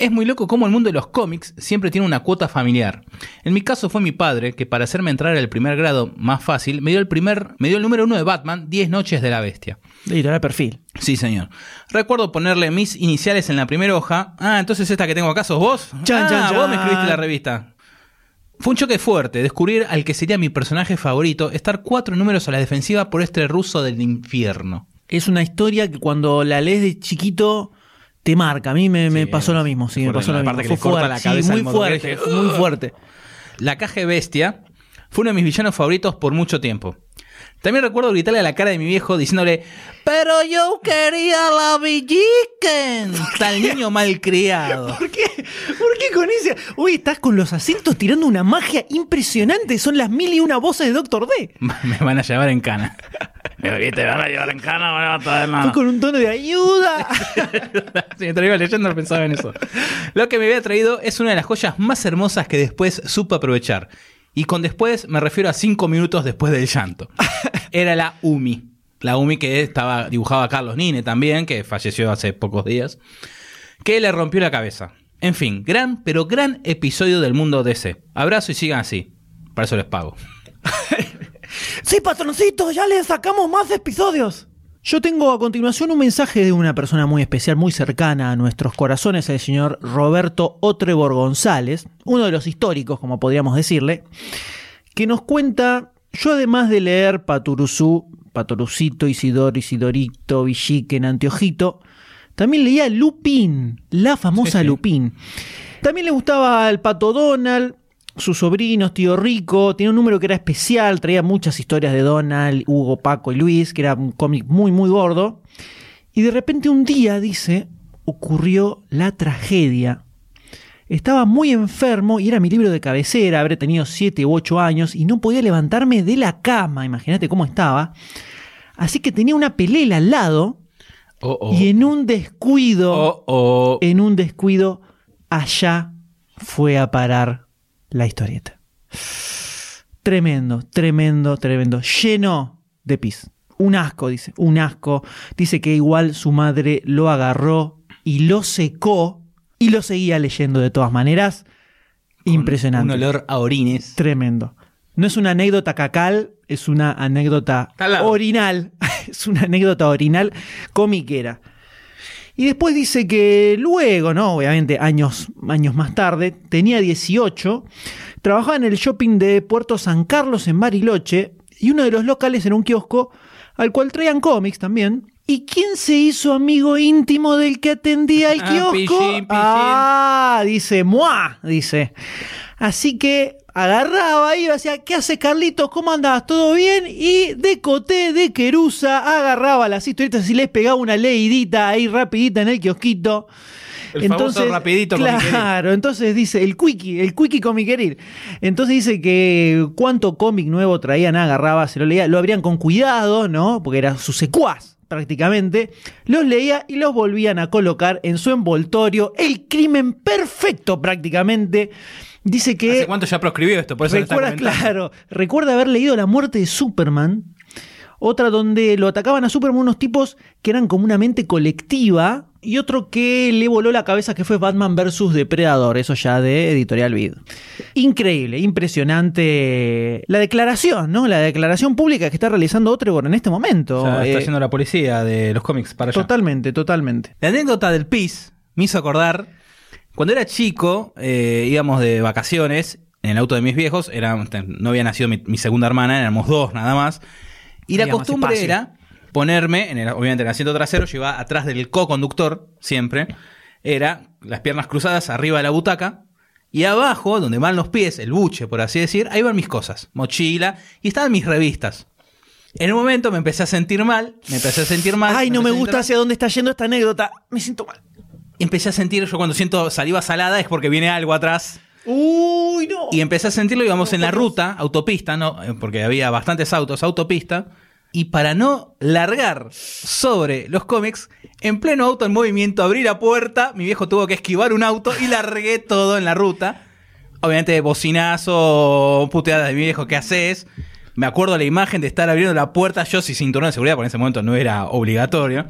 Es muy loco cómo el mundo de los cómics siempre tiene una cuota familiar. En mi caso fue mi padre, que para hacerme entrar al primer grado más fácil, me dio el primer, me dio el número uno de Batman, 10 noches de la bestia. Editorial de perfil. Sí, señor. Recuerdo ponerle mis iniciales en la primera hoja. Ah, entonces esta que tengo acá sos vos. Chan, ah, chan, vos me escribiste la revista. Fue un choque fuerte descubrir al que sería mi personaje favorito, estar cuatro números a la defensiva por este ruso del infierno. Es una historia que cuando la lees de chiquito te marca. A mí me, pasó lo mismo. Sí, me pasó lo la mismo. parte que Fue fuerte, la sí, muy fuerte, muy fuerte. La caja bestia fue uno de mis villanos favoritos por mucho tiempo. También recuerdo gritarle a la cara de mi viejo diciéndole, pero yo quería la Villiquen, tal niño malcriado. ¿Por qué? ¿Por qué con ese? Uy, estás con los acentos tirando una magia impresionante. Son las mil y una voces de Doctor D. Me van a llevar en cana. Te van a llevar en cana, me van a traer nada. Fue con un tono de ayuda. Sí, mientras iba leyendo pensaba en eso. Lo que me había traído es una de las joyas más hermosas que después supe aprovechar. Y con después me refiero a cinco minutos después del llanto. Era la Umi. La Umi que estaba dibujaba a Carlos Nine también, que falleció hace pocos días. Que le rompió la cabeza. En fin, gran, pero gran episodio del mundo DC. Abrazo y sigan así. Para eso les pago. Sí, patroncito, ya le sacamos más episodios. Yo tengo a continuación un mensaje de una persona muy especial, muy cercana a nuestros corazones, el señor Roberto Otrebor González, uno de los históricos, como podríamos decirle, que nos cuenta, yo además de leer Paturuzú, Patorucito, Isidoro, Isidorito, Villiquen, Anteojito, también leía Lupin, la famosa Sí, sí. Lupin. También le gustaba el Pato Donald, sus sobrinos, Tío Rico. Tenía un número que era especial, traía muchas historias de Donald, Hugo, Paco y Luis, que era un cómic muy, muy gordo. Y de repente un día, dice, ocurrió la tragedia. Estaba muy enfermo y era mi libro de cabecera, habré tenido 7 u 8 años y no podía levantarme de la cama, imagínate cómo estaba. Así que tenía una pelela al lado Oh, oh. y en un descuido Oh, en un descuido, allá fue a parar la historieta. Tremendo, tremendo, tremendo. Lleno de pis. Un asco, dice, un asco. Dice que igual su madre lo agarró y lo secó y lo seguía leyendo de todas maneras. Impresionante. Un olor a orines. Tremendo. No es una anécdota cacal, es una anécdota orinal. Es una anécdota orinal comiquera. Y después dice que luego, ¿no? Obviamente, años, años más tarde, tenía 18, trabajaba en el shopping de Puerto San Carlos en Bariloche, y uno de los locales era un kiosco al cual traían cómics también. ¿Y quién se hizo amigo íntimo del que atendía el Ah, kiosco? pillín. Ah, dice, ¡mua! Dice. Así que agarraba y decía, ¿qué hace Carlitos? ¿Cómo andás? ¿Todo bien? Y de Coté, de Querusa, agarraba las historietas y les pegaba una leidita ahí rapidita en el kiosquito. El famoso rapidito comiqueril. Claro, entonces dice, el quickie, el quickie comiqueril. Entonces dice que cuánto cómic nuevo traían, agarraba, se lo leía, lo abrían con cuidado, ¿no? Porque era su secuaz prácticamente, los leía y los volvían a colocar en su envoltorio. El crimen perfecto prácticamente. Dice que... ¿Hace cuánto ya proscribió esto? Por eso Recuerda, claro, recuerda haber leído La muerte de Superman, otra donde lo atacaban a Superman unos tipos que eran como una mente colectiva, y otro que le voló la cabeza que fue Batman vs. Depredador, eso ya de Editorial Vid. Increíble, impresionante la declaración, ¿no? La declaración pública que está realizando Otrebor en este momento. O sea, está Eh, yendo la policía de los cómics para allá. totalmente, totalmente. La anécdota del PIS me hizo acordar, cuando era chico, eh, íbamos de vacaciones en el auto de mis viejos, era, no había nacido mi, mi segunda hermana, éramos dos nada más, y la costumbre era ponerme, en el, obviamente en el asiento trasero, yo iba atrás del co-conductor, siempre, era las piernas cruzadas arriba de la butaca, y abajo, donde van los pies, el buche, por así decir, ahí van mis cosas, mochila, y estaban mis revistas. En un momento me empecé a sentir mal, me empecé a sentir mal. Ay, no me gusta hacia dónde está yendo esta anécdota. Me siento mal. Empecé a sentir, yo cuando siento saliva salada es porque viene algo atrás. Uy, no. Y empecé a sentirlo, íbamos en la ruta, autopista, ¿no? Eh, porque había bastantes autos, autopista. Y para no largar sobre los cómics, en pleno auto en movimiento, abrí la puerta, mi viejo tuvo que esquivar un auto y largué todo en la ruta. Obviamente, bocinazo, puteada de mi viejo, ¿qué haces? Me acuerdo la imagen de estar abriendo la puerta, yo sin cinturón de seguridad, porque en ese momento no era obligatorio.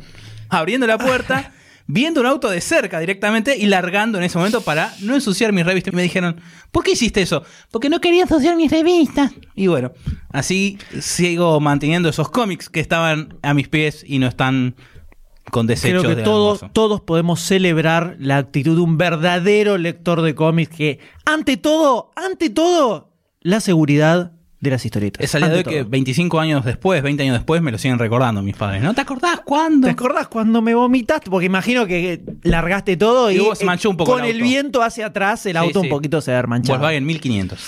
Abriendo la puerta, viendo un auto de cerca directamente y largando en ese momento para no ensuciar mis revistas. Y me dijeron, ¿por qué hiciste eso? Porque no quería ensuciar mis revistas. Y bueno, así sigo manteniendo esos cómics que estaban a mis pies y no están con desechos Creo que de todos, todos podemos celebrar la actitud de un verdadero lector de cómics que, ante todo, ante todo, la seguridad de las historietas. Es al día de hoy que todo. 25 años después, 20 años después, me lo siguen recordando mis padres. ¿No te acordás cuándo? ¿Te acordás cuando me vomitaste? Porque imagino que largaste todo y, Y se manchó un poco con el viento hacia atrás el Sí, auto sí. un poquito se va manchado. Volkswagen 1500.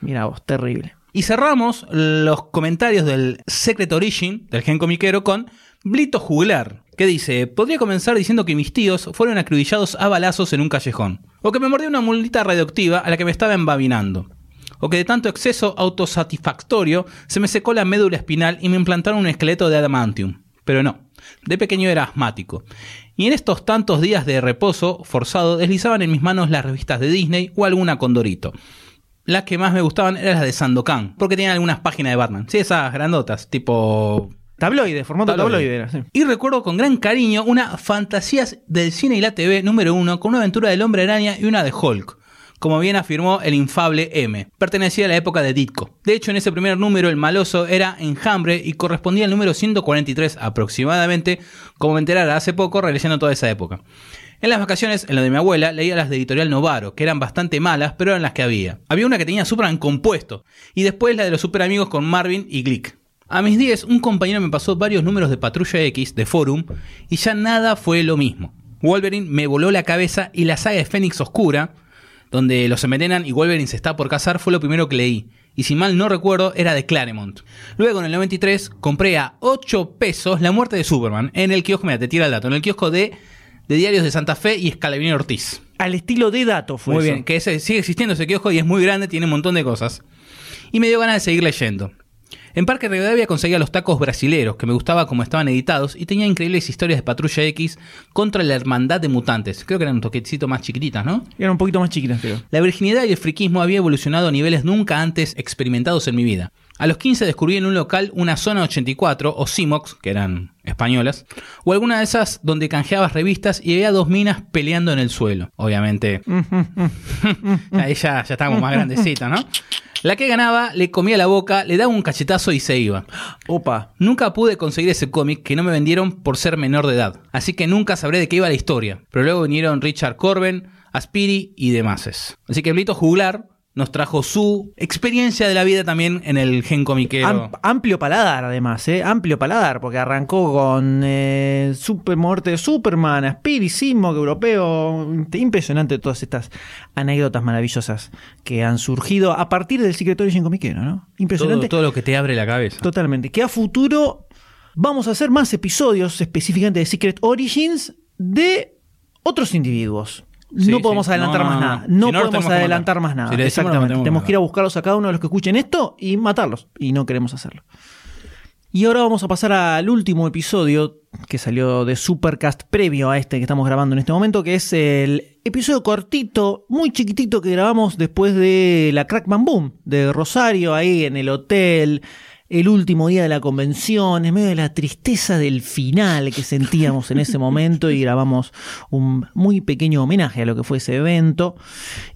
Mira vos, terrible. Y cerramos los comentarios del Secret Origin, del gen comiquero, con Blito Juglar, que dice, podría comenzar diciendo que mis tíos fueron acribillados a balazos en un callejón, o que me mordió una mulita radioactiva a la que me estaba embabinando, o que de tanto exceso autosatisfactorio se me secó la médula espinal y me implantaron un esqueleto de adamantium. Pero no, de pequeño era asmático. Y en estos tantos días de reposo forzado deslizaban en mis manos las revistas de Disney o alguna Condorito. Las que más me gustaban eran las de Sandokan, porque tenían algunas páginas de Batman. Sí, esas grandotas, tipo... Tabloide, formato Tabloide. tabloide. era, sí. Y recuerdo con gran cariño una Fantasías del cine y la TV número uno con una aventura del hombre araña y una de Hulk. Como bien afirmó el infable M. Pertenecía a la época de Ditko. De hecho, en ese primer número el maloso era enjambre y correspondía al número 143 aproximadamente, como me enterara hace poco releyendo toda esa época. En las vacaciones, en lo de mi abuela, leía las de Editorial Novaro, que eran bastante malas, pero eran las que había. Había una que tenía Superman compuesto, y después la de los super amigos con Marvin y Glick. A mis 10, un compañero me pasó varios números de Patrulla X de Forum, y ya nada fue lo mismo. Wolverine me voló la cabeza y la saga de Fénix Oscura, donde los envenenan y Wolverine se está por casar, fue lo primero que leí. Y si mal no recuerdo, era de Claremont. Luego, en el 93, compré a 8 pesos La muerte de Superman en el kiosco, mira, te tira el dato, en el kiosco de, de Diarios de Santa Fe y Escalabrini Ortiz. Al estilo de dato fue Muy eso. bien, que ese, sigue existiendo ese kiosco y es muy grande, tiene un montón de cosas. Y me dio ganas de seguir leyendo. En Parque Rivadavia conseguía los tacos brasileros, que me gustaba como estaban editados, y tenía increíbles historias de Patrulla X contra la hermandad de mutantes. Creo que eran un toquecito más chiquititas, ¿no? Eran un poquito más chiquitas, creo. La virginidad y el friquismo había evolucionado a niveles nunca antes experimentados en mi vida. A los 15 descubrí en un local una zona 84 o Simox, que eran españolas, o alguna de esas donde canjeabas revistas y había dos minas peleando en el suelo. Obviamente, ahí ya, ya estábamos más grandecitos, ¿no? La que ganaba le comía la boca, le daba un cachetazo y se iba. Opa. Nunca pude conseguir ese cómic que no me vendieron por ser menor de edad, así que nunca sabré de qué iba la historia. Pero luego vinieron Richard Corben, Aspiri y demás. Así que Blito Juglar nos trajo su experiencia de la vida también en el gen comiquero. Am- amplio paladar, además, ¿eh? Amplio paladar, porque arrancó con eh, Super Muerte de Superman, Spirit, Simoc, Europeo. Impresionante todas estas anécdotas maravillosas que han surgido a partir del Secret Origin comiquero, ¿no? todo, Impresionante. todo lo que te abre la cabeza. Totalmente. Que a futuro vamos a hacer más episodios específicamente de Secret Origins de otros individuos. Sí, no sí. podemos adelantar No, más no, no. nada. Si No podemos adelantar más nada. Si Exactamente. tenemos que ir a buscarlos a cada uno de los que escuchen esto y matarlos. Y no queremos hacerlo. Y ahora vamos a pasar al último episodio que salió de Supercast previo a este que estamos grabando en este momento, que es el episodio cortito, muy chiquitito que grabamos después de la Crackman Boom de Rosario, ahí en el hotel, el último día de la convención, en medio de la tristeza del final que sentíamos en ese momento y grabamos un muy pequeño homenaje a lo que fue ese evento.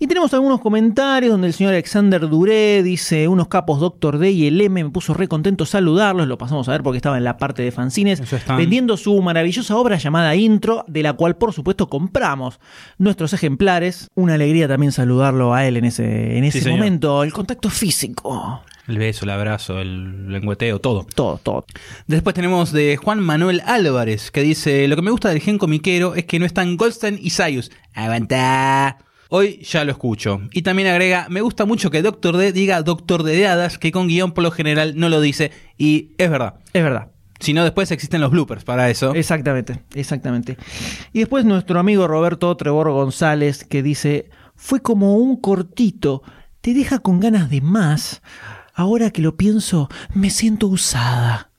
Y tenemos algunos comentarios donde el señor Alexander Duré dice, unos capos Doctor D y el M, me puso re contento saludarlos, lo pasamos a ver porque estaba en la parte de fanzines, vendiendo su maravillosa obra llamada Intro, de la cual por supuesto compramos nuestros ejemplares. Una alegría también saludarlo a él en ese, en ese momento, el contacto físico. El beso, el abrazo, el lengüeteo, todo. Todo, todo. Después tenemos de Juan Manuel Álvarez, que dice, lo que me gusta del gen comiquero es que no están Goldstein y Sayus. Aguanta. Hoy ya lo escucho. Y también agrega, me gusta mucho que Doctor D diga Doctor D de hadas, que con guion por lo general no lo dice. Y es verdad. Es verdad. Si no, después existen los bloopers para eso. Exactamente, exactamente. Y después nuestro amigo Roberto Trebor González que dice, fue como un cortito, te deja con ganas de más. Ahora que lo pienso, me siento usada.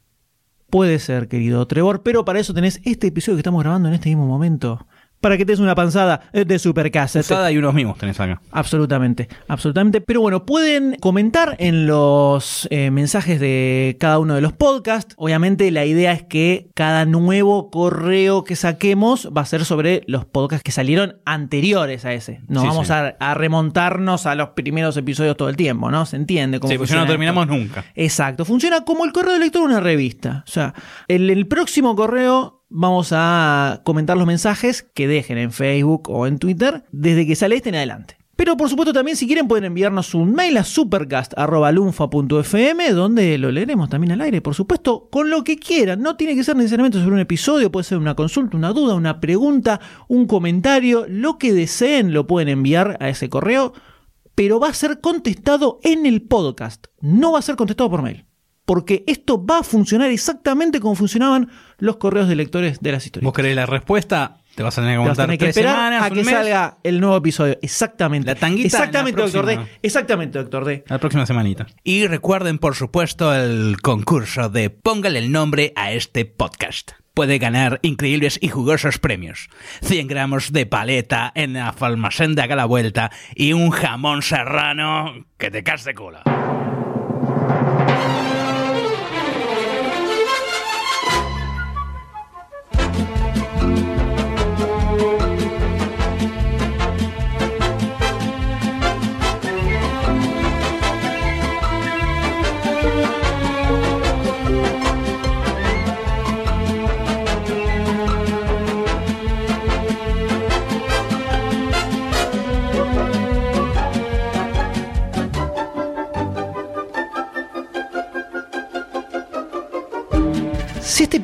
Puede ser, querido Trevor, pero para eso tenés este episodio que estamos grabando en este mismo momento. Para que te des una panzada eh, de Supercassette. Usada y unos mismos tenés acá. Absolutamente, absolutamente. Pero bueno, pueden comentar en los eh, mensajes de cada uno de los podcasts. Obviamente la idea es que cada nuevo correo que saquemos va a ser sobre los podcasts que salieron anteriores a ese. No Sí, vamos sí. A, a remontarnos a los primeros episodios todo el tiempo, ¿no? ¿Se entiende? cómo Sí, pues ya no funciona terminamos esto? nunca. Exacto, funciona como el correo de lector de una revista. O sea, el próximo correo vamos a comentar los mensajes que dejen en Facebook o en Twitter desde que sale este en adelante. Pero por supuesto también si quieren pueden enviarnos un mail a supercast.lunfa.fm donde lo leeremos también al aire, por supuesto, con lo que quieran. No tiene que ser necesariamente sobre un episodio, puede ser una consulta, una duda, una pregunta, un comentario, lo que deseen lo pueden enviar a ese correo, pero va a ser contestado en el podcast, no va a ser contestado por mail. Porque esto va a funcionar exactamente como funcionaban los correos de lectores de las historias. Vos querés la respuesta, te vas a tener que a aguantar tener que tres esperar semanas, a un que mes. salga el nuevo episodio. Exactamente. La tanguita Exactamente, en la doctor D. Exactamente, doctor D. La próxima semanita. Y recuerden, por supuesto, el concurso de Póngale el nombre a este podcast. Puede ganar increíbles y jugosos premios. 100 gramos de paleta en la almacén de Haga la Vuelta y un jamón serrano que te caes de cola.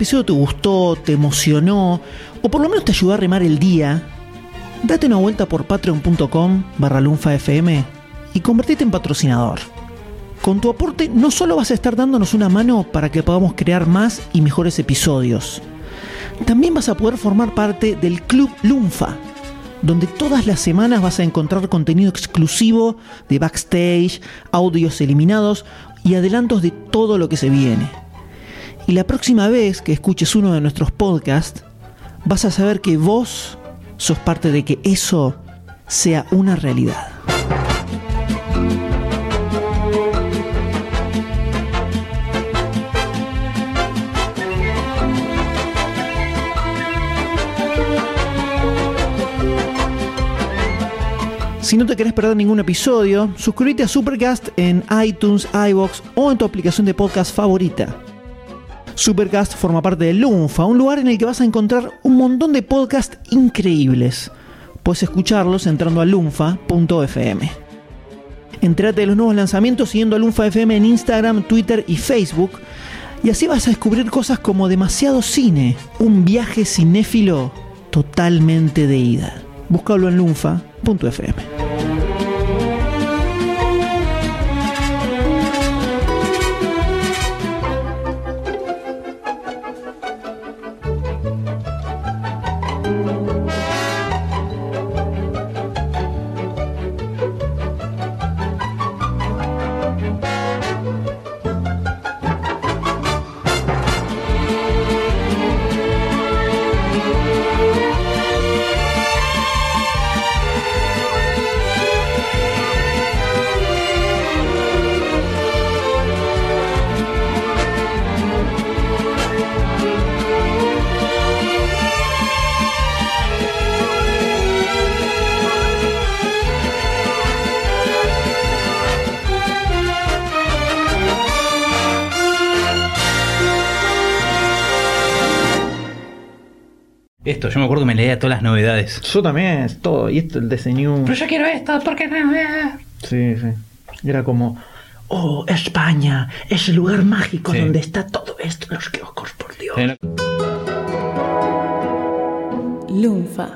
Episodio te gustó, te emocionó, o por lo menos te ayudó a remar el día, date una vuelta por patreon.com barra lunfafm y convertite en patrocinador. Con tu aporte no solo vas a estar dándonos una mano para que podamos crear más y mejores episodios, también vas a poder formar parte del Club Lunfa, donde todas las semanas vas a encontrar contenido exclusivo de backstage, audios eliminados y adelantos de todo lo que se viene. Y la próxima vez que escuches uno de nuestros podcasts, vas a saber que vos sos parte de que eso sea una realidad. Si no te querés perder ningún episodio, suscríbete a Supercast en iTunes, iBox o en tu aplicación de podcast favorita. Supercast forma parte de Lunfa, un lugar en el que vas a encontrar un montón de podcasts increíbles. Puedes escucharlos entrando a lunfa.fm. Entrate de los nuevos lanzamientos siguiendo a Lunfa FM en Instagram, Twitter y Facebook. Y así vas a descubrir cosas como Demasiado Cine, un viaje cinéfilo totalmente de ida. Búscalo en lunfa.fm. me acuerdo que me leía todas las novedades. Yo también, todo. Y esto, el diseño. Pero yo quiero esto, porque no? Sí, sí. Era como, oh, España, es el lugar mágico Sí. donde está todo esto, los kioscos, por Dios. Sí, no- Lunfa.